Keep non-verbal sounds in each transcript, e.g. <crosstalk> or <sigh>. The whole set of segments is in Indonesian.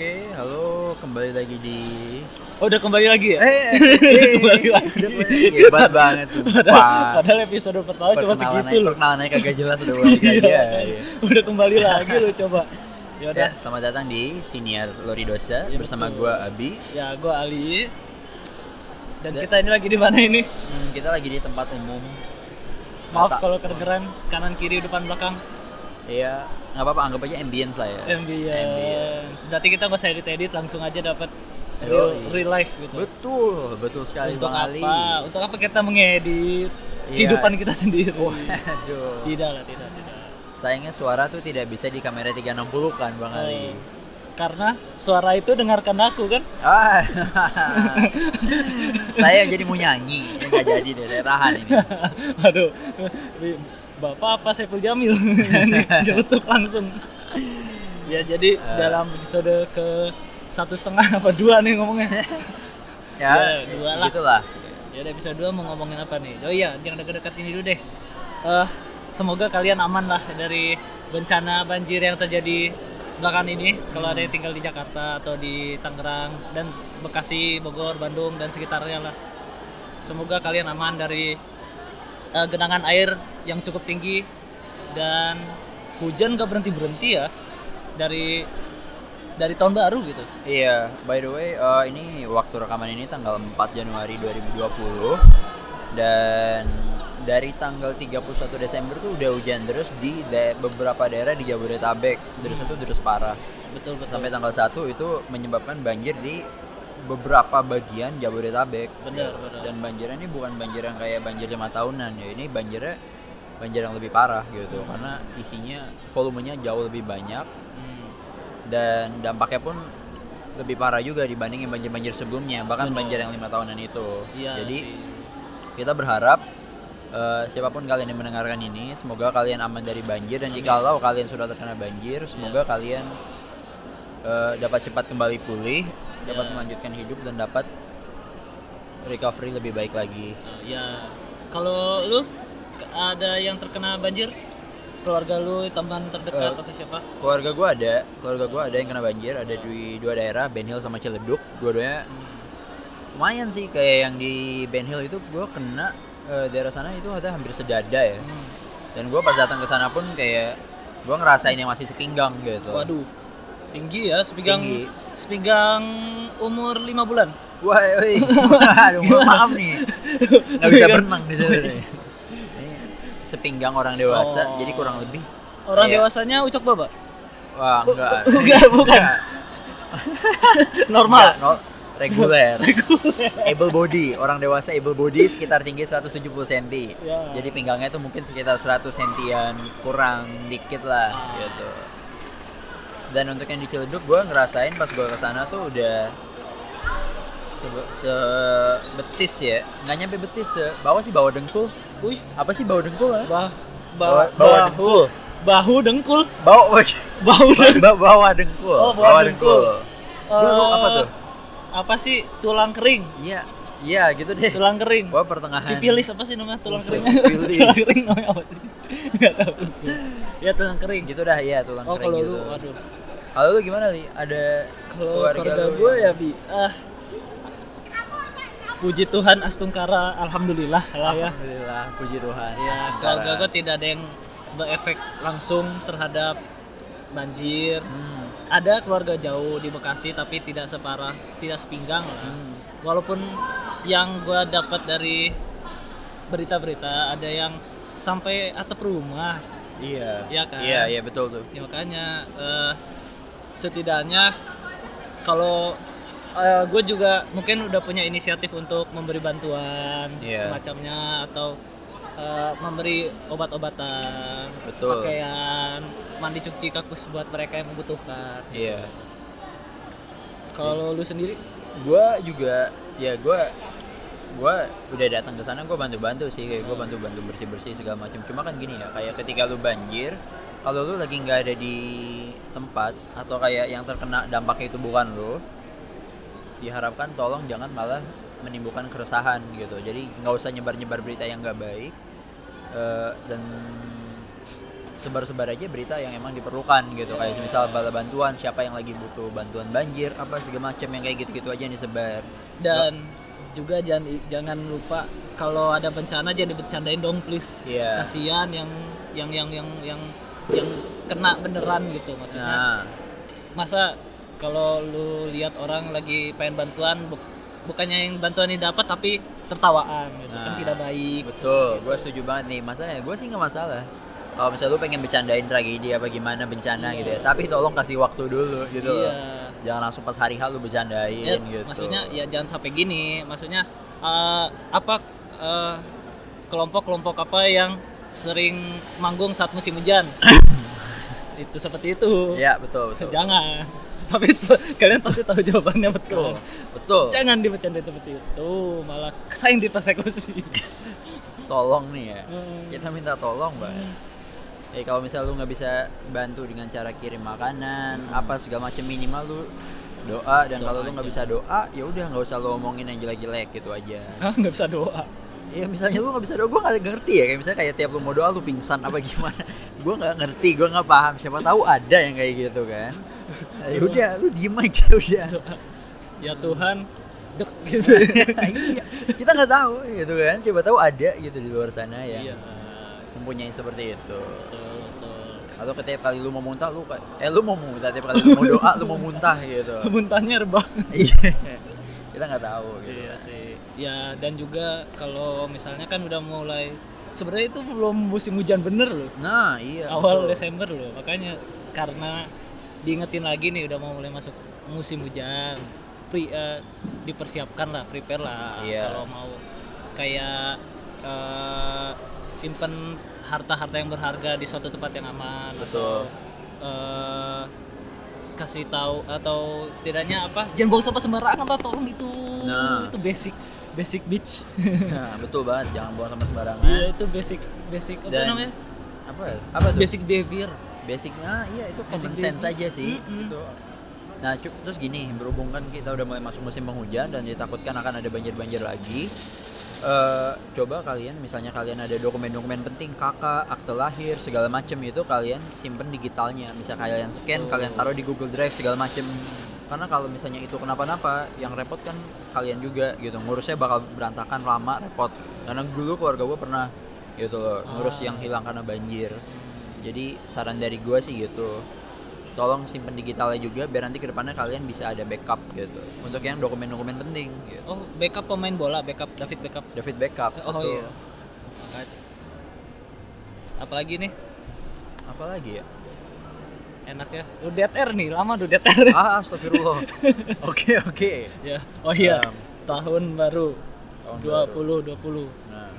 Oke, halo, kembali lagi di Oh, udah kembali lagi ya? Eh, <laughs> Kembali lagi. Hebat banget Padahal, sumpah. padahal episode pertama cuma segitu loh. Perkenalannya kagak jelas udah <laughs> balik lagi ya. iya. Udah kembali lagi lo coba. Ya Ya, udah. selamat datang di Siniar Loridosa Iya, bersama betul. gua Abi. Ya, gua Ali. Dan Dan- kita ini lagi di mana ini? Hmm, kita lagi di tempat umum. Maaf kalau kedengeran kanan kiri depan belakang. Iya, nggak apa-apa anggap aja ambience lah ya. Ambience. Berarti kita nggak usah edit-edit langsung aja dapat real, real life gitu. Betul, betul sekali Untuk Bang Ali. apa? Untuk apa kita mengedit Iya. kehidupan kita sendiri? Waduh. Tidak lah, tidak, tidak. Sayangnya suara tuh tidak bisa di kamera 360 kan Bang Ali. Oh. Karena suara itu dengarkan aku kan? Ah. <laughs> saya jadi mau nyanyi, ya nggak jadi deh, saya tahan ini. Aduh, bapak apa Saiful Jamil <laughs> nyeletuk langsung. Ya jadi Eh. dalam episode ke satu setengah apa dua nih ngomongnya. <laughs> Ya, Ya, dua lah. gitulah. Ya udah episode 2 mau ngomongin apa nih? Oh iya, jangan dekat-dekat ini dulu deh. Eh, semoga kalian aman lah dari bencana banjir yang terjadi belakangan ini. Kalau ada yang tinggal di Jakarta atau di Tangerang dan Bekasi, Bogor, Bandung dan sekitarnya lah. Semoga kalian aman dari eh, genangan air yang cukup tinggi dan hujan gak berhenti berhenti ya dari dari tahun baru gitu. Iya, by the way, eh, ini waktu rekaman ini tanggal 4 Januari 2020 dan dari tanggal 31 Desember tuh udah hujan terus di da- beberapa daerah di Jabodetabek. Terus itu terus parah. Betul betul. Sampai tanggal 1 itu menyebabkan banjir di beberapa bagian Jabodetabek. Benar, benar. Dan banjirnya ini bukan banjir yang kayak banjir lima tahunan ya. Ini banjirnya banjir yang lebih parah gitu karena isinya volumenya jauh lebih banyak Hmm. dan dampaknya pun lebih parah juga dibandingin banjir-banjir sebelumnya bahkan Betul. banjir yang lima tahunan itu Iya jadi sih. kita berharap eh, siapa pun kalian yang mendengarkan ini semoga kalian aman dari banjir dan jikalau kalian sudah terkena banjir semoga kalian eh, dapat cepat kembali pulih dapat Ya. melanjutkan hidup dan dapat recovery lebih baik lagi. Eh, ya. Kalau lu ada yang terkena banjir? Keluarga lu teman terdekat Eh, atau siapa? keluarga gua ada keluarga gua ada yang kena banjir. Ada di dua daerah Ben Hill sama Ciledug. Dua-duanya lumayan sih kayak yang di Ben Hill itu gue kena eh, daerah sana itu ada hampir sedada ya. Hmm. dan gue pas datang ke sana pun kayak gue ngerasain yang masih sepinggang gitu. Waduh tinggi ya sepinggang Tinggi. sepinggang umur lima bulan. Wah woi. <laughs> Aduh maaf nih. Nggak bisa berenang di sana <laughs> sepinggang orang dewasa Oh. jadi kurang lebih. Orang Iya. dewasanya ucok baba wah <laughs> enggak. Bukan, bukan. normal. Enggak, no- reguler. Able body. Orang dewasa able body sekitar tinggi 170 cm Ya. jadi pinggangnya tuh mungkin sekitar 100 sentian kurang dikit lah Ah. gitu dan untuk yang di Ciledug gue ngerasain pas gue ke sana tuh udah sebe- sebetis ya. Nggak nyampe betis se bawah sih bawah dengkul. Wih, apa sih bawah dengkul ya? bah, bawah, bah, bawah bahu, dengkul. Bahu dengkul. Bawah bahu dengkul. bawah, bawah dengkul. Oh, bawah dengkul. Lu lu apa Eh, tuh? apa sih? Tulang kering. Iya iya gitu deh. Tulang kering. Gua pertengahan. Sipilis apa sih namanya? Tulang Oh, kering. Sipilis. tulang kering namanya apa sih? Nggak tahu. Ya tulang kering. Gitu dah. Iya tulang oh kering kalau gitu. lu aduh kalau lu gimana li? Ada kalau keluarga keluarga lu gue ya bi ah. Puji Tuhan astungkara alhamdulillah lah ya. Alhamdulillah, puji Tuhan. ya keluarga gue tidak ada yang berefek langsung terhadap banjir. Hmm. ada keluarga jauh di Bekasi tapi tidak separah tidak sepinggang lah. Hmm. Walaupun yang gue dapat dari berita-berita ada yang sampai atap rumah Iya. Iya kan? Iya, iya betul tuh. ya makanya eh, setidaknya kalau gue juga mungkin udah punya inisiatif untuk memberi bantuan Iya. semacamnya atau eh, memberi obat-obatan pakaian mandi cuci kakus buat mereka yang membutuhkan Iya. kalau lu sendiri Gua juga ya gua gua udah datang ke sana gua bantu-bantu sih kayak gua bantu-bantu bersih-bersih segala macam. Cuma kan gini ya, kayak ketika lu banjir, kalau lu lagi nggak ada di tempat atau kayak yang terkena dampaknya itu bukan lu, diharapkan tolong jangan malah menimbulkan keresahan gitu. Jadi nggak usah nyebar-nyebar berita yang nggak baik. Eh, dan sebar-sebar aja berita yang emang diperlukan gitu. Kayak misal bala bantuan siapa yang lagi butuh bantuan banjir apa segala macam yang kayak gitu-gitu aja yang disebar. Dan juga jangan jangan lupa kalau ada bencana jangan dibercandain dong please. Iya. kasihan yang yang yang yang yang yang kena beneran gitu maksudnya. Nah. Masa kalau lu lihat orang lagi pengen bantuan bu- bukannya yang bantuan ini dapat tapi tertawaan gitu kan Nah, tidak baik. Betul gue setuju banget nih. Masanya gue sih nggak masalah kalau misalnya lu pengen bercandain tragedi apa gimana bencana Iya. gitu ya. Tapi tolong kasih waktu dulu gitu loh. iya. Jangan langsung pas hari H lu bercandain Ya, gitu. maksudnya ya jangan sampai gini. Maksudnya eh, apa eh, kelompok-kelompok apa yang sering manggung saat musim hujan? <coughs> Itu seperti itu. Ya betul betul. <laughs> Jangan. Tapi itu- kalian pasti tahu jawabannya betul. Betul betul. Jangan dibercandain seperti itu malah sayang dipersekusi <laughs> tolong nih ya. Hmm. kita minta tolong banget Eh kalau misal lu nggak bisa bantu dengan cara kirim makanan apa segala macam minimal lu doa dan kalau lu nggak bisa doa ya udah nggak usah lu omongin yang jelek-jelek gitu aja. Hah, <laughs> nggak bisa doa. Ya misalnya lu nggak bisa doa gue nggak ngerti ya kayak misalnya kayak tiap lu mau doa lu pingsan apa gimana. <laughs> Gue nggak ngerti gue nggak paham. Siapa tahu ada yang kayak gitu kan. <laughs> Ya udah lu diem aja udah. Ya Tuhan dek gitu. Iya kita nggak tahu gitu kan. Siapa tahu ada gitu di luar sana iya. yang mempunyai seperti itu betul betul atau setiap kali lu mau muntah lu kayak eh lu mau muntah tiap kali lu mau doa lu mau muntah gitu <laughs> muntahnya rebah iya kita nggak tahu gitu Iya sih. Ya dan juga kalau misalnya kan udah mulai sebenarnya itu belum musim hujan bener loh. nah iya Awal betul. Desember loh. Makanya karena diingetin lagi nih udah mau mulai masuk musim hujan. Pre, eh, dipersiapkan lah, prepare lah Iya. kalau mau kayak eh, simpen harta-harta yang berharga di suatu tempat yang aman Betul. atau eh, kasih tahu atau setidaknya apa jangan buang sampah sembarangan lah tolong itu Nah. itu basic basic bitch <laughs> nah, betul banget jangan buang sama sembarangan iya itu basic basic apa Dan- namanya apa apa tuh basic behavior basicnya iya itu Basic common sense aja sih Mm-mm. gitu. Nah, terus gini, berhubung kan kita udah mulai masuk musim penghujan dan ditakutkan akan ada banjir-banjir lagi. Eh coba kalian misalnya kalian ada dokumen-dokumen penting kakak akte lahir segala macem itu kalian simpen digitalnya. Bisa kalian scan Oh. kalian taruh di Google Drive segala macem. Karena kalau misalnya itu kenapa-napa yang repot kan kalian juga gitu. Ngurusnya bakal berantakan lama repot. Karena dulu keluarga gue pernah gitu loh ngurus Ah. yang hilang karena banjir. Jadi saran dari gue sih gitu tolong simpen digitalnya juga biar nanti ke depannya kalian bisa ada backup gitu. Untuk yang dokumen-dokumen penting gitu. oh backup pemain bola backup David backup. David backup oh betul. iya. Apalagi nih? Apalagi ya? Enak ya. Udah dead air nih lama udah dead air. Ah astagfirullah. <laughs> Oke oke. Ya oh iya. Um, tahun baru. Tahun 2020 baru. nah.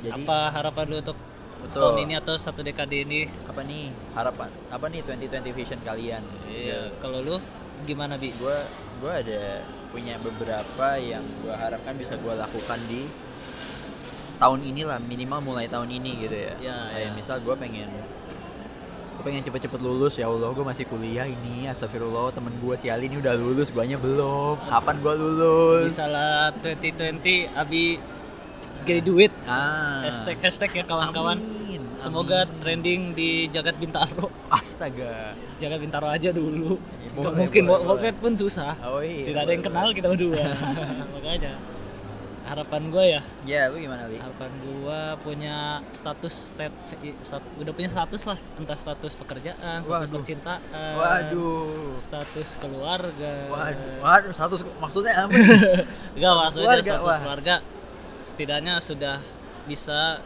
Jadi apa harapan lu untuk Betul. setahun ini atau satu dekade ini? Apa nih? Harapan? Apa nih 2020 vision kalian? Iya kalau lu gimana bi? Gue gue ada punya beberapa yang gue harapkan bisa gue lakukan di tahun inilah minimal mulai tahun ini gitu ya. Ya, kayak ya. misal gue pengen gue pengen cepet-cepet lulus. Ya Allah gue masih kuliah ini. Astagfirullah temen gue si Ali ini udah lulus guanya belum. Kapan gue lulus? Bisa lah 2020 abi graduate. Ah. Hashtag hashtag ya kawan-kawan semoga amin. trending di jagat bintaro. Astaga. Jagat bintaro aja dulu. Ya, boleh, mungkin boleh, boleh. Wide pun susah. Oh iya tidak ada yang kenal kita berdua. <laughs> Makanya harapan gue ya. Ya lu gimana li? Harapan gue punya status stat, stat- udah punya status lah. Entah status pekerjaan status Waduh. percintaan waduh. status keluarga. Waduh waduh satu maksudnya apa? <laughs> Enggak maksudnya keluarga, status wah. keluarga setidaknya sudah bisa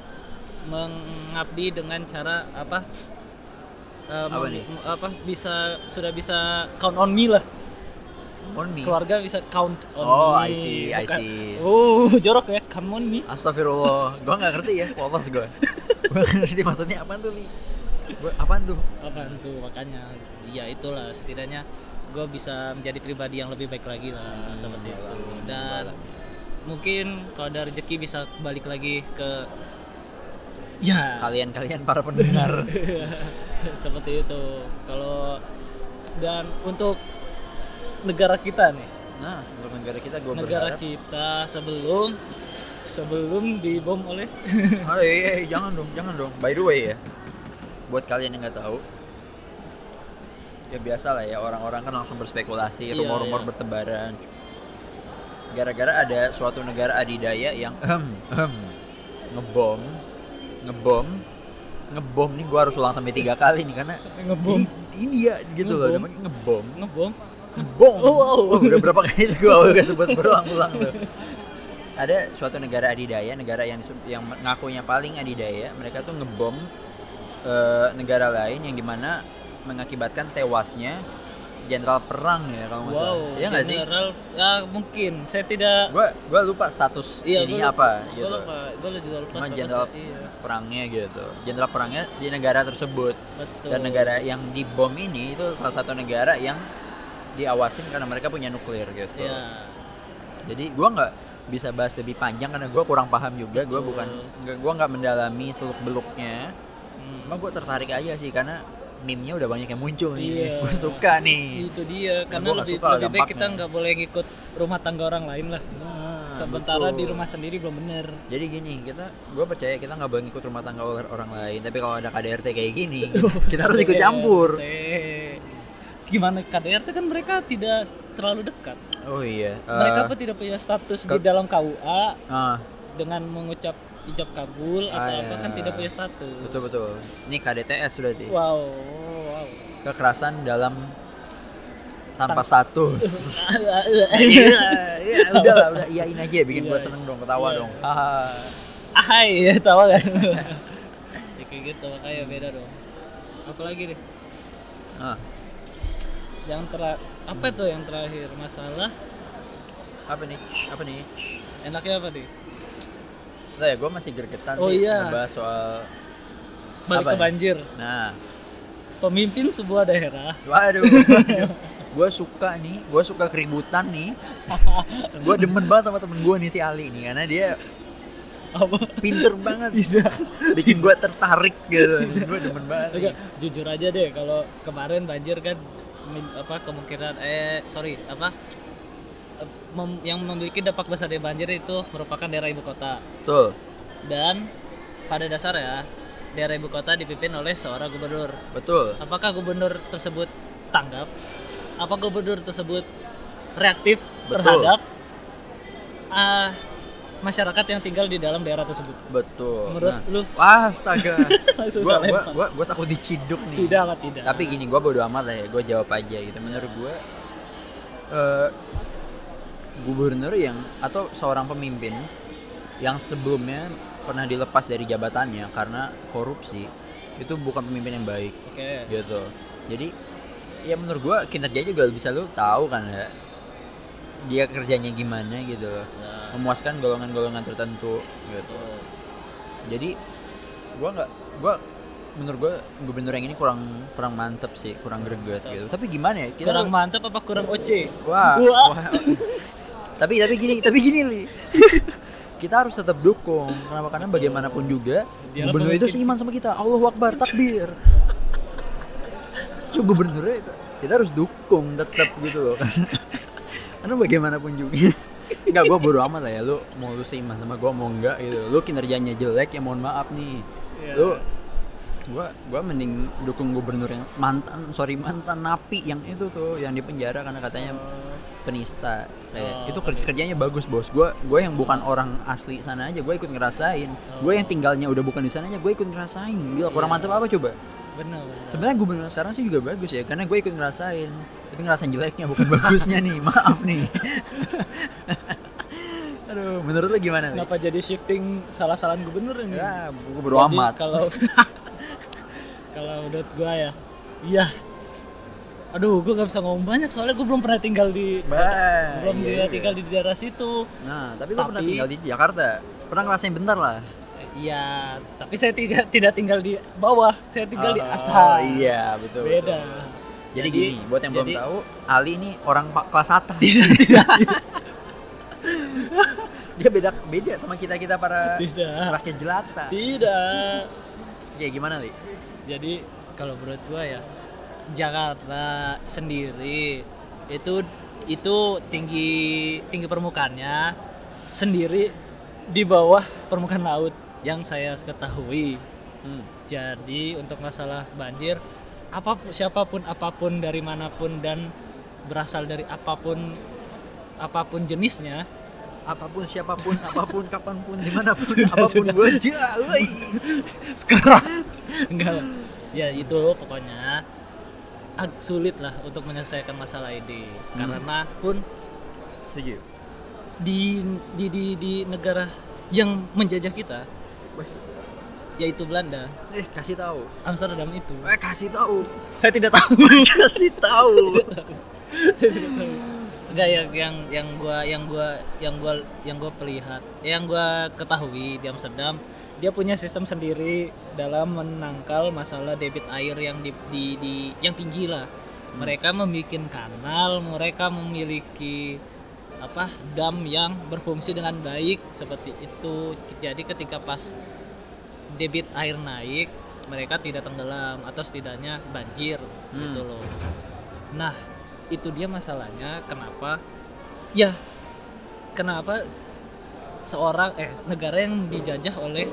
mengabdi dengan cara apa eh, Apa nih? apa bisa sudah bisa count on me lah on me keluarga bisa count on Oh, me I see, I see. oh <laughs> jorok ya come on me Astagfirullah, gua nggak ngerti ya, polos gua. gua <laughs> ngerti maksudnya apaan tuh, Li? Gua apaan tuh? apaan tuh makanya ya itulah setidaknya gue bisa menjadi pribadi yang lebih baik lagi lah seperti itu dan mungkin kalau ada rezeki bisa balik lagi ke ya Kalian-kalian para pendengar. <laughs> seperti itu kalau dan untuk negara kita nih Nah, untuk negara kita gua negara berharap. kita sebelum sebelum dibom oleh <laughs> Oh iya, iya, jangan dong, jangan dong. By the way ya, buat kalian yang nggak tahu ya biasa lah ya orang-orang kan langsung berspekulasi Iya, rumor-rumor iya. bertebaran gara-gara ada suatu negara adidaya yang ehem, ehem, ngebom ngebom ngebom nih gua harus ulang sampai tiga kali nih karena Ngebom. ini, ini ya gitu loh Ngebom. namanya ngebom Ngebom. ngebom Oh, wow. Oh, udah berapa kali itu gua <laughs> udah sebut berulang-ulang tuh ada suatu negara adidaya negara yang yang ngakunya paling adidaya mereka tuh ngebom eh, negara lain yang di mana mengakibatkan tewasnya jenderal perang ya kalau nggak salah Wow. iya nggak sih general, Ya mungkin. Saya tidak. gua gua lupa status Iya, ini gua lupa. apa Gue gitu lupa. Gue juga lupa. Cuma jenderal Iya. perangnya gitu jenderal perangnya di negara tersebut Betul. dan negara yang dibom ini itu salah satu negara yang diawasin karena mereka punya nuklir gitu Ya. jadi gua nggak bisa bahas lebih panjang karena gua kurang paham juga gua Betul. bukan gua nggak mendalami seluk beluknya Hmm. cuma gua tertarik aja sih karena meme-nya udah banyak yang muncul nih Iya. gua suka nih Itu dia. Karena nggak lebih suka lebih baik kita nggak boleh ngikut rumah tangga orang lain lah. Nah, Sementara betul. di rumah sendiri belum bener. jadi gini kita gue percaya kita nggak boleh ikut rumah tangga or- orang lain tapi kalau ada KDRT kayak gini <laughs> kita harus ikut campur. Gimana KDRT kan mereka tidak terlalu dekat. oh iya mereka Eh, pun tidak punya status di ke- dalam KUA ah, dengan mengucap ijab kabul atau Ah, apa iya. kan tidak punya status. betul betul ini KDTS sudah sih Wow. wow. kekerasan dalam tanpa status Iya. <laughs> iya iya udah lah udah iyain aja bikin Iya, gue iya. seneng dong ketawa Iya. dong haha Hai, ya tahu kan? ya kayak gitu makanya beda dong. Apa lagi deh? nah Yang terakhir apa tuh yang terakhir masalah apa nih apa nih enaknya apa nih? Lah ya gue masih gergetan Oh sih iya. ngebahas soal Balik Apa ke ya? banjir. nah Pemimpin sebuah daerah waduh <laughs> gue suka nih gue suka keributan nih <laughs> gue demen banget sama temen gue nih si Ali nih karena dia apa? pinter banget <laughs> bikin gue tertarik gitu gue demen banget nih. Enggak, jujur aja deh kalau kemarin banjir kan apa kemungkinan eh sorry apa mem- yang memiliki dampak besar dari banjir itu merupakan daerah ibu kota betul dan pada dasarnya daerah ibu kota dipimpin oleh seorang gubernur. betul Apakah gubernur tersebut tanggap? Apa gubernur tersebut reaktif Betul. terhadap ah, masyarakat yang tinggal di dalam daerah tersebut? betul Menurut Nah, lu wah astaga <laughs> gua, gua, gua, gua takut diciduk nih tidak lah tidak. tapi gini gua bodo amat lah ya gue jawab aja gitu menurut gue eh gubernur yang atau seorang pemimpin yang sebelumnya pernah dilepas dari jabatannya karena korupsi itu bukan pemimpin yang baik Oke. gitu jadi ya menurut gua kinerja juga bisa lu tahu kan ya dia kerjanya gimana gitu loh Nah, memuaskan golongan-golongan tertentu gitu betul. jadi gua nggak gua menurut gua gubernur yang ini kurang kurang mantep sih kurang greget Mantep. gitu tapi gimana ya kita kurang mantap apa kurang OC? wah, Wah. wah. <laughs> tapi tapi gini <laughs> tapi gini li. Kita harus tetap dukung. Kenapa? Karena bagaimanapun juga Dialah gubernur itu seiman sama kita. Allahu Akbar takbir. Cuma gubernurnya itu. Kita harus dukung tetap gitu loh. Karena, <laughs> karena bagaimanapun juga. Enggak, gua bodo amat lah ya. Lu mau lu seiman sama gua mau enggak gitu. Lu kinerjanya jelek ya mohon maaf nih. Iya. lu gua gua mending dukung gubernur yang mantan sorry mantan napi yang itu tuh yang di penjara karena katanya penista kayak Oh, itu kerja kerjanya bagus bos. Gua gua yang bukan orang asli sana aja gua ikut ngerasain. Gua yang tinggalnya udah bukan di sana aja gua ikut ngerasain. Gila kurang Iya. mantap apa coba? Benar. sebenarnya gubernur sekarang sih juga bagus ya karena gue ikut ngerasain. Tapi ngerasain jeleknya bukan <laughs> bagusnya nih. Maaf nih. <laughs> Aduh menurut lu gimana nih Kenapa jadi shifting salah-salahan gubernur ini? ya gue bodo amat. Kalau <laughs> kalau menurut gua ya, iya. Aduh, gua nggak bisa ngomong banyak soalnya gua belum pernah tinggal di Bah, belum iya juga. tinggal di daerah situ. nah tapi lu pernah tinggal di Jakarta pernah ngerasain bentar lah Iya, tapi saya tidak tidak tinggal di bawah, saya tinggal di Oh, atas. iya betul Beda. betul. jadi, Jadi- gini buat yang belum jadi- tahu Ali ini orang pak kelas atas <laughs> dia beda beda sama kita kita para Tidak. rakyat jelata Tidak. kayak gimana li Jadi kalau menurut gua ya Jakarta sendiri itu itu tinggi tinggi permukaannya sendiri di bawah permukaan laut yang saya ketahui. Hmm. Jadi untuk masalah banjir, apa siapa pun apa pun dari mana pun dan berasal dari apa pun apa pun jenisnya, Apa pun, siapa pun, <laughs> apa pun, kapan pun, di mana pun, Sudah, apa pun sudah. aja. <laughs> Sekarang enggak. Ya itu pokoknya sulit lah untuk menyelesaikan masalah ini Hmm. karena pun Setuju. di di di, di negara yang menjajah kita Wes. yaitu Belanda Eh, kasih tahu. Amsterdam itu Eh, kasih tahu. saya tidak tahu <laughs> kasih tahu. saya tidak tahu enggak yang yang yang gua yang gua yang gua yang gua perlihat yang gua ketahui di Amsterdam dia punya sistem sendiri dalam menangkal masalah debit air yang di, di, di- yang tinggi lah. Mereka membuat kanal mereka memiliki apa dam yang berfungsi dengan baik seperti itu. Jadi ketika pas debit air naik mereka tidak tenggelam atau setidaknya banjir Hmm. gitu loh. Nah itu dia masalahnya kenapa? Ya kenapa seorang eh negara yang dijajah oleh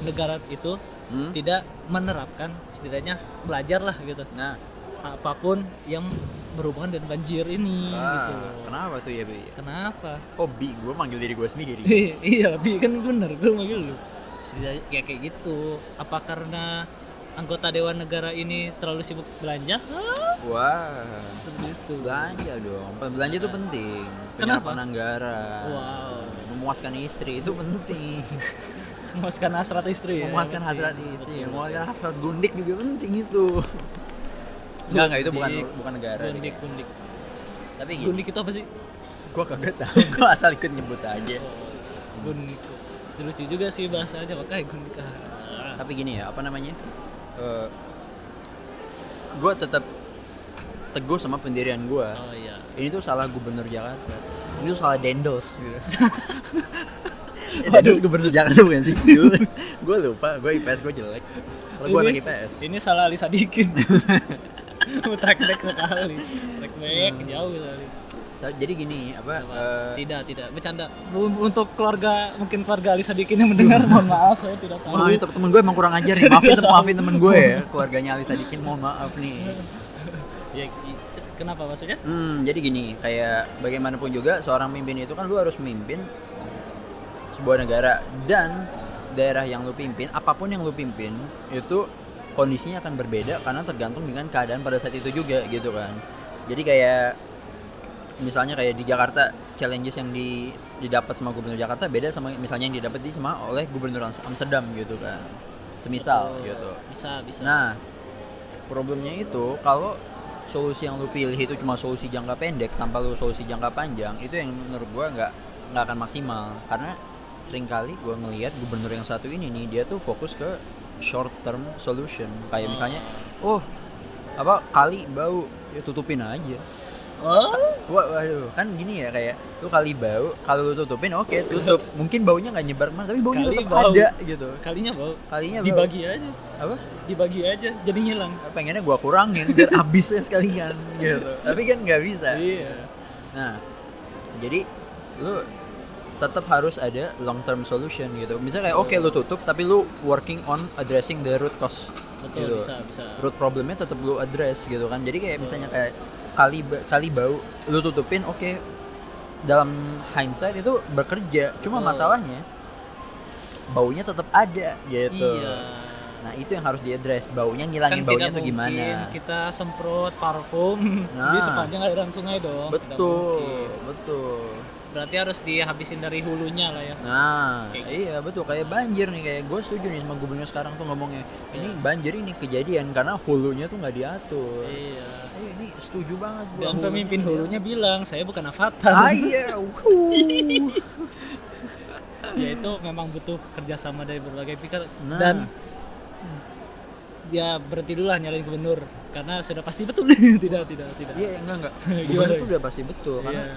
negara itu Hmm? tidak menerapkan setidaknya belajar lah gitu Nah, apa pun yang berhubungan dengan banjir ini gitu ah, loh. kenapa tuh ya, Bi? kenapa Kok Bi? Gue manggil diri gue sendiri. <laughs> iya bi kan bener gue manggil lu setidaknya kayak kayak gitu apa karena anggota dewan negara ini terlalu sibuk belanja Ah, Wah. seperti itu Belanja dong. Belanja itu penting. Kenapa? Penyerapan anggaran. Wow. Memuaskan istri itu penting. <laughs> memuaskan hasrat istri ya memuaskan penting. hasrat istri, Betul, memuaskan hasrat gundik juga penting itu. Enggak, enggak itu bukan bukan negara. gundik gundik Tapi gini, gundik itu apa sih gua kagak tahu. <laughs> gua asal ikut nyebut aja. oh, gundik lucu juga sih bahasanya makanya gundik ah. Tapi gini ya, apa namanya? Eh gua tetap teguh sama pendirian gua. oh iya Ini tuh salah gubernur Jakarta. Ini tuh salah Dendels gitu. <laughs> <laughs> Dendels gubernur Jakarta bukan sih? gue lupa, gue IPS gue jelek. Kalau gue anak IPS. ini salah Ali Sadikin <laughs> track back sekali track back Hmm. jauh sekali Jadi gini, apa? Eh, tidak tidak bercanda untuk keluarga mungkin keluarga Ali Sadikin yang mendengar mohon maaf saya tidak tahu Maaf temen temen gue emang kurang ajar nih. Maafin maafin temen gue ya. Keluarganya Ali Sadikin mohon maaf nih. ya kenapa maksudnya Hmm, jadi gini, kayak bagaimanapun juga seorang pemimpin itu kan lu harus memimpin sebuah negara dan daerah yang lu pimpin, apa pun yang lu pimpin itu kondisinya akan berbeda karena tergantung dengan keadaan pada saat itu juga gitu kan. Jadi kayak misalnya kayak di Jakarta challenges yang di didapat sama gubernur Jakarta beda sama misalnya yang didapat di sama oleh gubernur Ams- Amsterdam gitu kan. Semisal gitu. bisa bisa Nah, problemnya itu kalau solusi yang lu pilih itu cuma solusi jangka pendek tanpa lu solusi jangka panjang, itu yang menurut gua nggak nggak akan maksimal. Karena sering kali gua ngelihat gubernur yang satu ini nih dia tuh fokus ke short term solution. Kayak misalnya oh apa kali bau ya tutupin aja oh. Wah, waduh, kan gini ya kayak lu kali bau, kalau lu tutupin oke tutup. <laughs> Mungkin baunya nggak nyebar ke mana, tapi baunya Kali tetap bau. ada gitu. kalinya bau. Kalinya bau. dibagi aja. Apa? dibagi aja jadi ngilang. Pengennya gua kurangin biar <laughs> habisnya sekalian gitu. Tapi kan nggak bisa. Iya. Nah jadi lu tetap harus ada long term solution gitu. Misalnya kayak oke lu tutup tapi lu working on addressing the root cause betul gitu. bisa bisa. Root problemnya tetap lu address gitu kan. Jadi kayak misalnya kayak kali kali bau lu tutupin oke. Dalam hindsight itu bekerja cuma Betul. masalahnya baunya tetap ada gitu. Iya. Nah itu yang harus diaddress baunya kan ngilangin baunya tidak tuh gimana? kita semprot parfum <laughs> Nah. di sepanjang aliran sungai dong betul betul. Berarti harus dihabisin dari hulunya lah ya. Nah Kayak iya betul. Kayak banjir nih kayak gue setuju nih sama gubernur sekarang tuh ngomongnya ini banjir ini kejadian karena hulunya tuh nggak diatur. Iya Eh, ini setuju banget gua. Dan pemimpin hulunya bilang saya bukan avatar. Ah iya. <laughs> Ya itu memang butuh kerjasama dari berbagai pihak. Nah. dan dia berhenti dulu lah nyalain gubernur karena sudah pasti betul. <laughs> Tidak tidak tidak. Iya enggak enggak. <laughs> Gubernur tuh udah pasti betul karena Iya.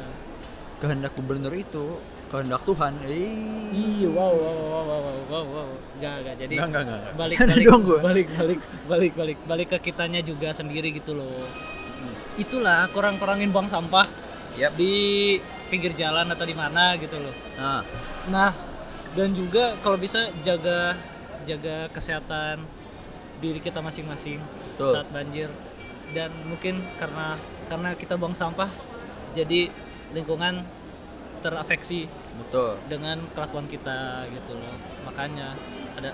kehendak gubernur itu kehendak Tuhan eh Iya, wow, wow, wow, wow, wow, wow, wow. Gak, gak. Jadi enggak enggak enggak, enggak. balik, balik, dong gua. balik, balik, balik, balik, balik ke kitanya juga sendiri gitu loh. Itulah kurang-kurangin buang sampah Yap. di pinggir jalan atau di mana gitu loh. nah Nah, dan juga kalau bisa jaga jaga kesehatan diri kita masing-masing saat banjir dan mungkin karena karena kita buang sampah jadi lingkungan terafeksi betul. Dengan kelakuan kita gitu loh. Makanya ada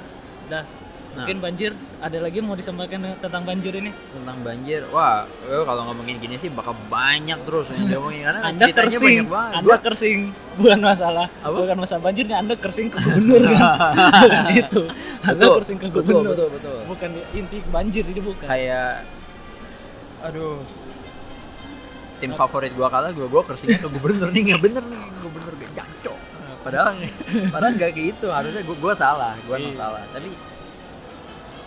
dah Nah. mungkin banjir ada lagi mau disampaikan tentang banjir ini? Tentang banjir wah eh, kalau ngomongin gini sih bakal banyak terus yang diomongin karena anda kersing. anda kersing. Bukan masalah. Apa? bukan masalah banjirnya anda kersing ke gubernur kan? <laughs> Bukan itu. Anda betul. kersing ke betul gubernur. betul betul. Bukan inti banjir ini bukan. Kayak aduh tim favorit gua kalah gua gua kersingnya ke gubernur. Nih nggak bener nih gubernur gak jancok padahal padahal nggak gitu harusnya gua, gua salah gua emang Iya. salah. Tapi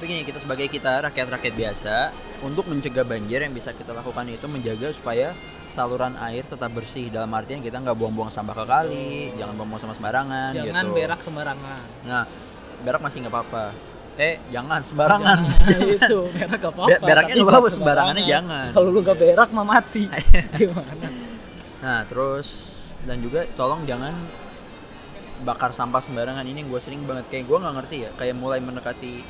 begini kita sebagai kita rakyat-rakyat biasa untuk mencegah banjir yang bisa kita lakukan itu menjaga supaya saluran air tetap bersih. Dalam artian kita nggak buang-buang sampah ke kali jangan buang-buang sampah sembarangan jangan gitu. berak sembarangan. Nah berak masih nggak apa-apa eh jangan sembarangan. Jangan, <laughs> itu berak gak apa-apa. Be- beraknya apa-apa, buat sembarangannya jangan. kalau lu gak berak mah mati. <laughs> Gimana? Nah terus dan juga tolong jangan bakar sampah sembarangan. Ini gue sering banget. Kayak gue nggak ngerti ya kayak mulai mendekati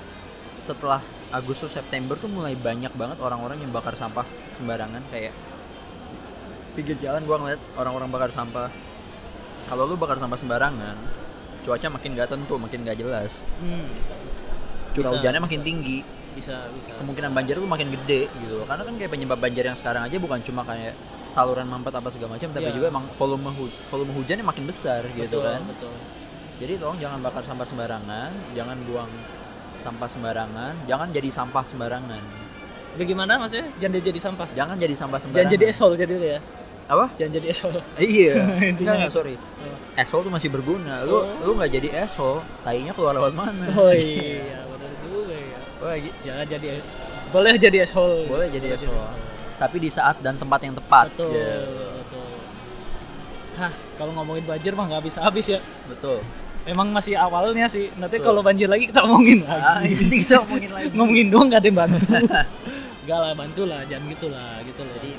setelah Agustus September tuh mulai banyak banget orang-orang yang bakar sampah sembarangan. Kayak pinggir jalan gue ngeliat orang-orang bakar sampah. Kalau lu bakar sampah sembarangan cuaca makin gak tentu makin gak jelas. Hmm, curah Bisa, hujannya bisa. makin tinggi. Bisa bisa. Kemungkinan banjir tuh makin gede gitu. Loh karena kan kayak penyebab banjir yang sekarang aja bukan cuma kayak saluran mampet apa segala macam tapi Iya. juga emang volume hu- volume hujannya makin besar gitu betul, kan. betul. Jadi tolong jangan bakar sampah sembarangan jangan buang sampah sembarangan jangan jadi sampah sembarangan. Bagaimana maksudnya? Jangan jadi sampah. Jangan jadi sampah sembarangan jangan jadi esol jadi itu ya? Apa? Jangan jadi esol. Iya. <laughs> Intinya. enggak enggak sorry. Esol tuh masih berguna. Lu Oh. lu nggak jadi esol tainya keluar lewat mana? Oh iya gi- jangan jadi boleh jadi esol boleh jadi esol tapi di saat dan tempat yang tepat. Betul Ya, betul. Hah kalau ngomongin banjir mah nggak bisa habis ya. Betul. Emang masih awalnya sih. Nanti kalau banjir lagi kita omongin ah lagi. <laughs> ini kita ngomongin lagi. Ngomongin doang gak ada yang bantu. <laughs> Gak lah bantu lah, jangan gitu lah, gitu loh. jadi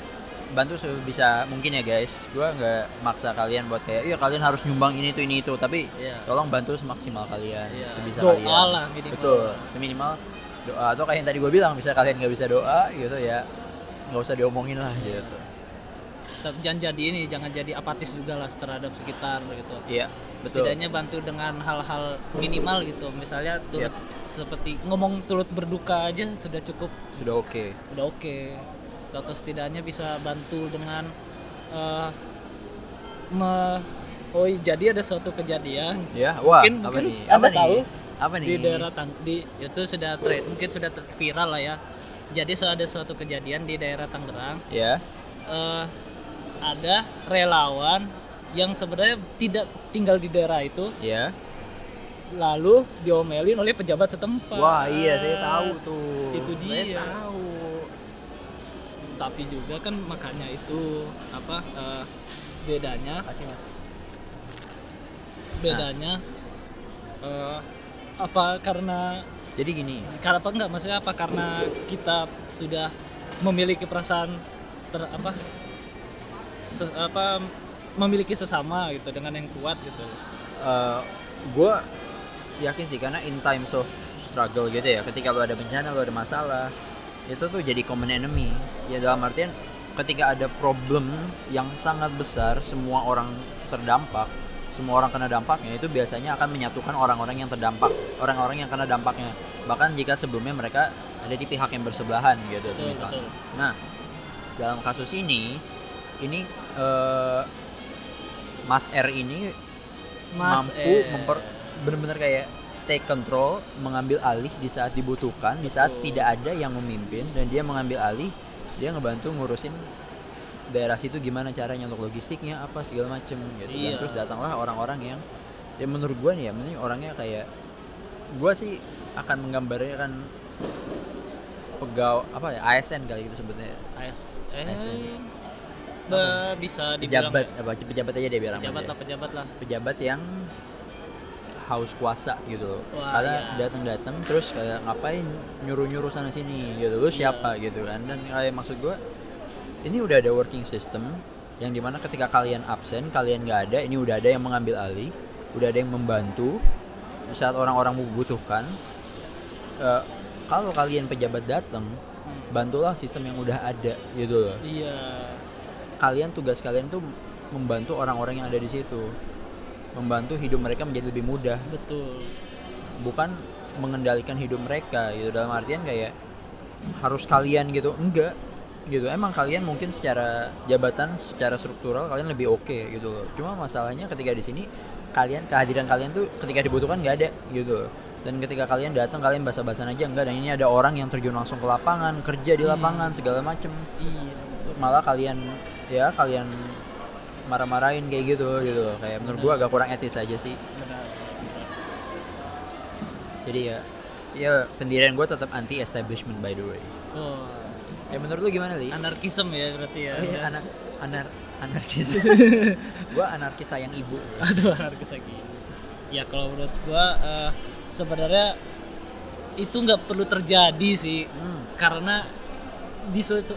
bantu sebisa mungkin ya guys. Gua nggak maksa kalian buat kayak iya kalian harus nyumbang ini itu ini itu. Tapi Iya. tolong bantu semaksimal kalian Iya. sebisa Doa kalian. lah minimal. betul seminimal doa atau kayak yang tadi gue bilang bisa kalian nggak bisa doa gitu ya nggak usah diomongin lah gitu Tetap jangan jadi ini, jangan jadi apatis juga lah terhadap sekitar gitu. iya betul Setidaknya bantu dengan hal-hal minimal gitu. Misalnya turut Yap. seperti ngomong turut berduka aja sudah cukup, sudah oke udah oke. Atau setidaknya bisa bantu dengan eh me Oh jadi ada suatu kejadian ya wah Mungkin- apa mungkin nih Anda apa nih tahu apa nih? di daerah tang di itu sudah trend mungkin sudah viral lah ya. Jadi so ada suatu kejadian di daerah Tangerang. Ya. Eh, ada relawan yang sebenarnya tidak tinggal di daerah itu. Ya. Lalu diomelin oleh pejabat setempat. Wah iya saya tahu tuh. Itu saya dia. tahu. Tapi juga kan makanya itu apa eh, bedanya kasih mas. bedanya eh, apa karena jadi gini. Karena apa enggak? Maksudnya apa? Karena kita sudah memiliki perasaan ter apa? Se- apa? Memiliki sesama gitu dengan yang kuat gitu. Gue yakin sih karena in times of struggle gitu ya ketika lu ada bencana lu ada masalah itu tuh jadi common enemy. Ya dalam artian ketika ada problem yang sangat besar semua orang terdampak semua orang kena dampaknya itu biasanya akan menyatukan orang-orang yang terdampak orang-orang yang kena dampaknya bahkan jika sebelumnya mereka ada di pihak yang bersebelahan gitu betul, semisal. betul. Nah, dalam kasus ini, ini eh, Mas R ini Mas mampu eh, memper benar-benar kayak take control, mengambil alih di saat dibutuhkan, di saat tidak ada yang memimpin dan dia mengambil alih, dia ngebantu ngurusin daerah situ gimana caranya untuk logistiknya apa segala macem gitu. Dan Iya. terus datanglah orang-orang yang ya menurut gua nih ya, menurut orangnya kayak gua sih akan menggambarnya kan pegawai apa ya ASN kali gitu sebetulnya AS eh ASN. be- bisa dibilang pejabat apa pejabat aja deh biar pejabat deh. lah pejabat lah pejabat yang haus kuasa gitu loh. Wah, Karena iya. datang-datang terus kayak ngapain nyuruh-nyuruh sana sini gitu. Lu Iya. siapa gitu kan. Dan kayak maksud gua ini udah ada working system yang di mana ketika kalian absen, kalian nggak ada, ini udah ada yang mengambil alih, udah ada yang membantu saat orang-orang membutuhkan. Eh, kalau kalian pejabat datang bantulah sistem yang udah ada gitu loh. Iya. Kalian tugas kalian tuh membantu orang-orang yang ada di situ. Membantu hidup mereka menjadi lebih mudah. Betul. Bukan mengendalikan hidup mereka gitu. Dalam artian kayak harus kalian gitu. Enggak gitu. Emang kalian mungkin secara jabatan secara struktural kalian lebih oke gitu loh. Cuma masalahnya ketika di sini kalian kehadiran kalian tuh ketika dibutuhkan nggak ada gitu loh. dan ketika kalian datang kalian basa-basan aja enggak dan ini ada orang yang terjun langsung ke lapangan kerja di Hmm. lapangan segala macem. Iya. Malah kalian ya kalian marah-marahin kayak gitu gitu loh. kayak menurut gua agak kurang etis aja sih. Benar. Jadi ya ya pendirian gue tetap anti establishment by the way. Oh ya menurut lu gimana li? Anarkisme ya berarti ya. Oh iya, anar anar anarkis <laughs> gue anarkis sayang ibu. Aduh anarkis lagi ya kalau menurut gua eh, sebenarnya itu nggak perlu terjadi sih. Hmm. karena di situ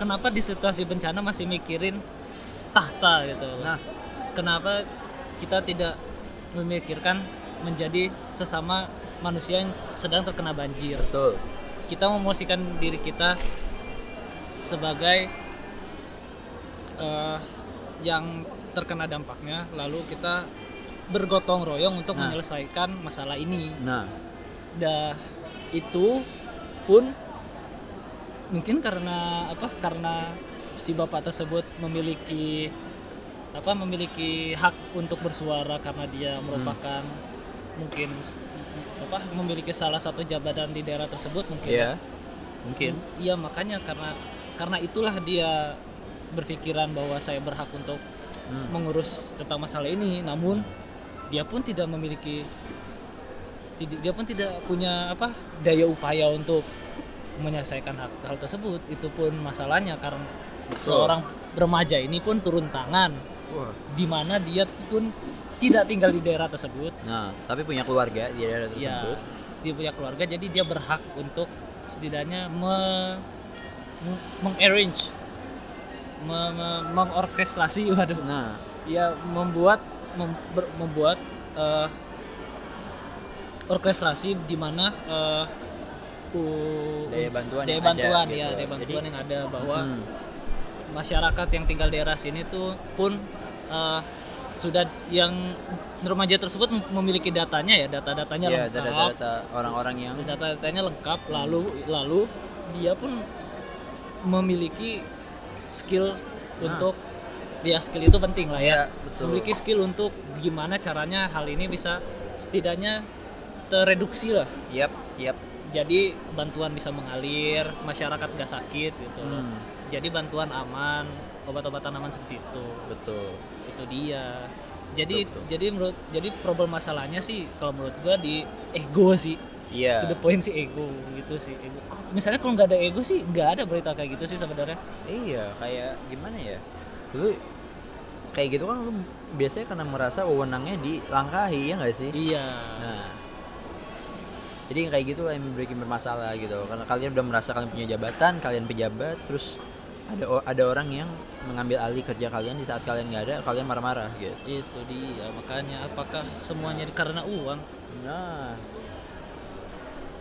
kenapa di situasi bencana masih mikirin tahta gitu? Nah. Kenapa kita tidak memikirkan menjadi sesama manusia yang sedang terkena banjir? Betul. Kita memosisikan diri kita sebagai eh, yang terkena dampaknya lalu kita bergotong royong untuk Nah. menyelesaikan masalah ini. Nah. Dah itu pun mungkin karena apa karena si bapak tersebut memiliki apa memiliki hak untuk bersuara karena dia merupakan mungkin s- apa memiliki salah satu jabatan di daerah tersebut mungkin. Ya mungkin. Iya makanya karena karena itulah dia berpikiran bahwa saya berhak untuk Hmm. mengurus tentang masalah ini. Namun dia pun tidak memiliki dia pun tidak punya apa daya upaya untuk menyelesaikan hak hal tersebut. Itu pun masalahnya karena seorang remaja ini pun turun tangan. Wah. di mana dia pun tidak tinggal di daerah tersebut. Nah tapi punya keluarga di daerah ya tersebut. Dia punya keluarga jadi dia berhak untuk setidaknya me, mengarrange me- me- mengorkestrasi <laughs> waduh nah ya membuat mem- membuat eh, orkestrasi di mana eh, u- Daya bantuan daya yang ada, bantuan gitu. ya daya Jadi- bantuan yang ada bahwa hmm. masyarakat yang tinggal di daerah sini tuh pun eh, sudah yang remaja tersebut mem- memiliki datanya ya data-datanya ya lengkap data-data orang-orang yang data-datanya lengkap lalu lalu dia pun memiliki skill Nah. untuk dia skill itu penting lah ya. Ya betul. Memiliki skill untuk gimana caranya hal ini bisa setidaknya tereduksi lah. Yap yap. Jadi bantuan bisa mengalir masyarakat gak sakit gitu. Loh Hmm, jadi bantuan aman obat-obatan aman seperti itu. Betul. Itu dia. Jadi Betul, betul. jadi menurut jadi problem masalahnya sih kalau menurut gua di ego sih iya to the point sih ego gitu sih ego misalnya kalau nggak ada ego sih nggak ada berita kayak gitu sih sebenarnya Iya, kayak gimana ya? Lu kayak gitu kan lu biasanya karena merasa wewenangnya dilangkahi ya nggak sih? iya Nah, jadi kayak gitu lah yang bikin bermasalah gitu. Karena kalian udah merasa kalian punya jabatan, kalian pejabat, terus ada ada orang yang mengambil alih kerja kalian di saat kalian nggak ada, kalian marah-marah gitu. itu dia makanya apakah semuanya karena uang Nah,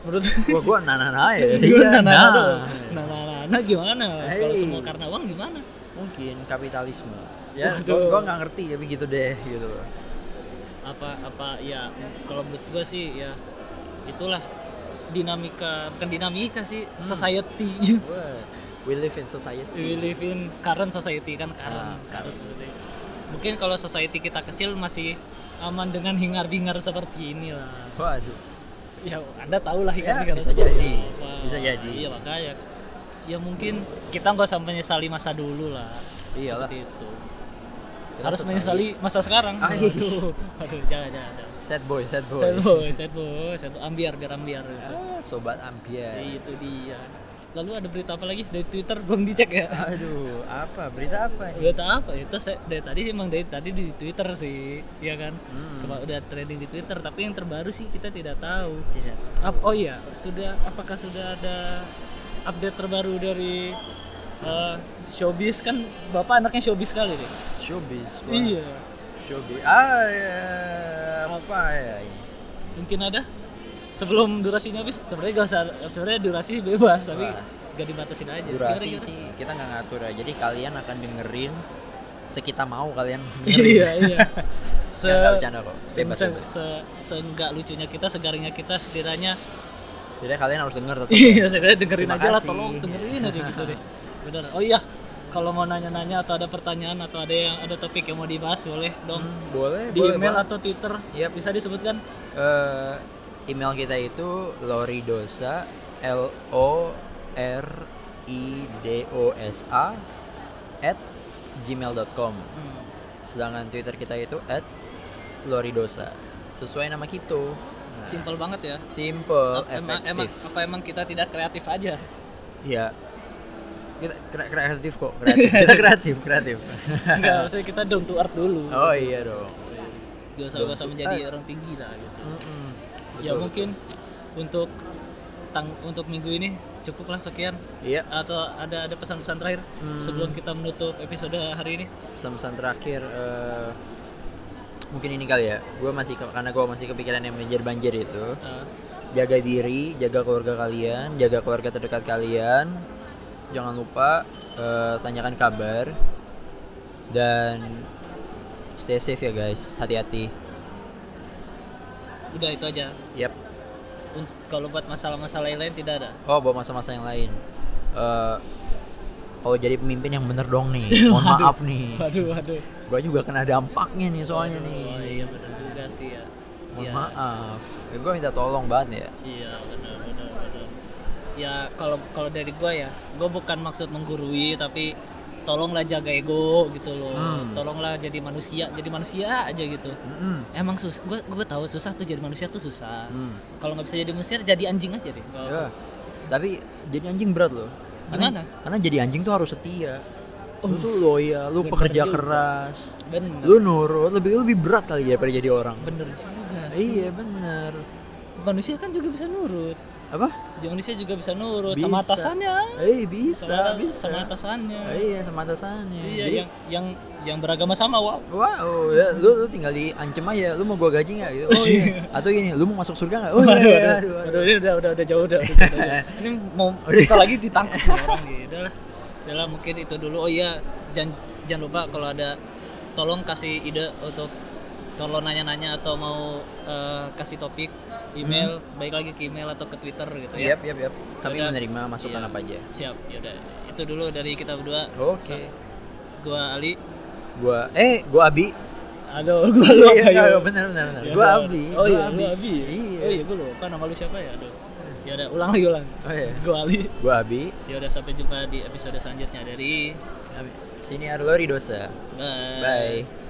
menurut gua gua <laughs> nah nah nah ya. Iya, nah, nah, nah. nah, nah, nah, nah, nah, gimana? Kalau Hey. semua karena uang gimana? Mungkin kapitalisme. Ya, Waduh. gua, nggak ngerti tapi gitu deh gitu. Apa apa ya kalau menurut gua sih ya itulah dinamika bukan dinamika sih Hmm. society. We live in society. We live in current society kan Ah, current, current current. society. Mungkin kalau society kita kecil masih aman dengan hingar-bingar seperti ini lah. Waduh. Ya, Anda tahu lah Ya, hingar-bingar bisa jadi. apa. Bisa jadi. Iya, makanya ya mungkin kita nggak usah menyesali masa dulu lah. Iyalah. Seperti itu. Kita Harus sesali. menyesali masa sekarang. Ai. Aduh, aduh, jangan, jangan, jangan. Sad boy, sad boy. Sad boy, sad boy, sad boy. Ambiar, biar ambiar gitu. Ah, sobat ampiar. Itu dia. Lalu ada berita apa lagi dari Twitter belum dicek ya? Aduh, apa? Berita apa nih? Berita apa? Itu saya dari tadi sih emang dari tadi di Twitter sih, ya kan? Hmm. Udah trending di Twitter, tapi yang terbaru sih kita tidak tahu. Tidak. Ap- oh iya, sudah apakah sudah ada update terbaru dari eh, showbiz kan Bapak anaknya showbiz sekali deh. Showbiz. wah. Iya. Showbiz. Ah, ya. apa ya ini? Mungkin ada sebelum durasinya habis sebenarnya gak usah sebenarnya durasi bebas tapi Wah. gak dibatasin aja. Durasi sih kita nggak ngatur ya jadi kalian akan dengerin sekita mau kalian <laughs> iya iya. <laughs> Se bercanda kok se, seenggak lucunya kita segaringnya kita setidaknya jadi kalian harus denger tetap. Iya setidaknya dengerin Terima aja lah tolong dengerin aja gitu deh. <laughs> Benar oh iya kalau mau nanya-nanya atau ada pertanyaan atau ada yang ada topik yang mau dibahas boleh dong Hmm, boleh di boleh email banget. atau twitter. Yap. bisa disebutkan? Eh, email kita itu loridosa l o r i d o s a at gmail.com Hmm. sedangkan twitter kita itu at loridosa. Sesuai nama kita Nah, simple banget ya. simple emang, emang apa emang kita tidak kreatif aja? Ya kita kre- kreatif kok kreatif. Kita <laughs> kreatif kreatif. Enggak maksudnya kita down to earth dulu. Oh iya dong. Gak usah gak usah menjadi earth. orang tinggi lah gitu. Mm-mm. ya Betul, mungkin untuk tang untuk minggu ini cukup lah sekian. Iya. Atau ada ada pesan-pesan terakhir Hmm. sebelum kita menutup episode hari ini? Pesan-pesan terakhir eh, mungkin ini kali ya. Gue masih karena gue masih kepikiran yang banjir banjir itu. Uh, jaga diri jaga keluarga kalian jaga keluarga terdekat kalian. Jangan lupa eh, tanyakan kabar. Dan stay safe ya guys. Hati-hati udah itu aja. Yap. Un- kalau buat masalah-masalah yang lain tidak ada? Oh bawa masa-masa yang lain. Eh, kalau jadi pemimpin yang bener dong nih <laughs> mohon maaf nih. Waduh waduh. Gue juga kena dampaknya nih soalnya Waduh, nih. Oh iya benar juga sih ya. Mohon Iya. maaf. Ya, gue minta tolong banget ya. Iya benar benar benar. Ya kalau kalau dari gua ya, gua bukan maksud menggurui tapi tolonglah jaga ego gitu loh. Hmm. Tolonglah jadi manusia, jadi manusia aja gitu. Mm-mm. Emang sus, gua gua tahu susah tuh jadi manusia tuh susah. Hmm. Kalau nggak bisa jadi manusia jadi anjing aja deh. Ya, tapi jadi anjing berat loh. Karena- Gimana? Karena jadi anjing tuh harus setia. Lu tuh loyal, lu bener pekerja juga. keras, Bener. lu nurut, lebih lebih berat kali daripada jadi orang. Bener juga sih. Iya bener. Manusia kan juga bisa nurut. Apa? Manusia juga bisa nurut sama Bisa. atasannya. Eh bisa, Sama, bisa. sama atasannya. Iya sama atasannya. Iya, Jadi, yang yang yang beragama sama, wow. Wow, ya, lu, lu tinggal diancem aja, lu mau gua gaji nggak gitu? Oh iya. Atau gini, lu mau masuk surga nggak? Oh iya, Waduh, iya, waduh, aduh, waduh, aduh. ini udah udah udah jauh udah. udah, udah, udah. ini mau <laughs> kita lagi ditangkap nih orang nih. Udah. Udah mungkin itu dulu. Oh iya, jangan jangan lupa kalau ada tolong kasih ide untuk kalau nanya-nanya atau mau eh, kasih topik email baik lagi ke email atau ke Twitter gitu ya. Yap, yap, yap. Kami Yaudah. menerima masukan Iya. apa aja. Siap, yaudah. Itu dulu dari kita berdua. Oke. Sa- Gua Ali. Gua, eh, gua Abi. Aduh, gua lupa Iya, ya. iya, bener, bener, bener. Ya Gua. Abi. Oh gua iya, lu Abi. Iya. Oh iya, gua lupa nama lu siapa ya? Aduh. Ya udah, ulang lagi ulang. Oh iya. Gua Ali. Gua Abi. Ya udah sampai jumpa di episode selanjutnya dari Sini ada Lori dosa. Bye. Bye.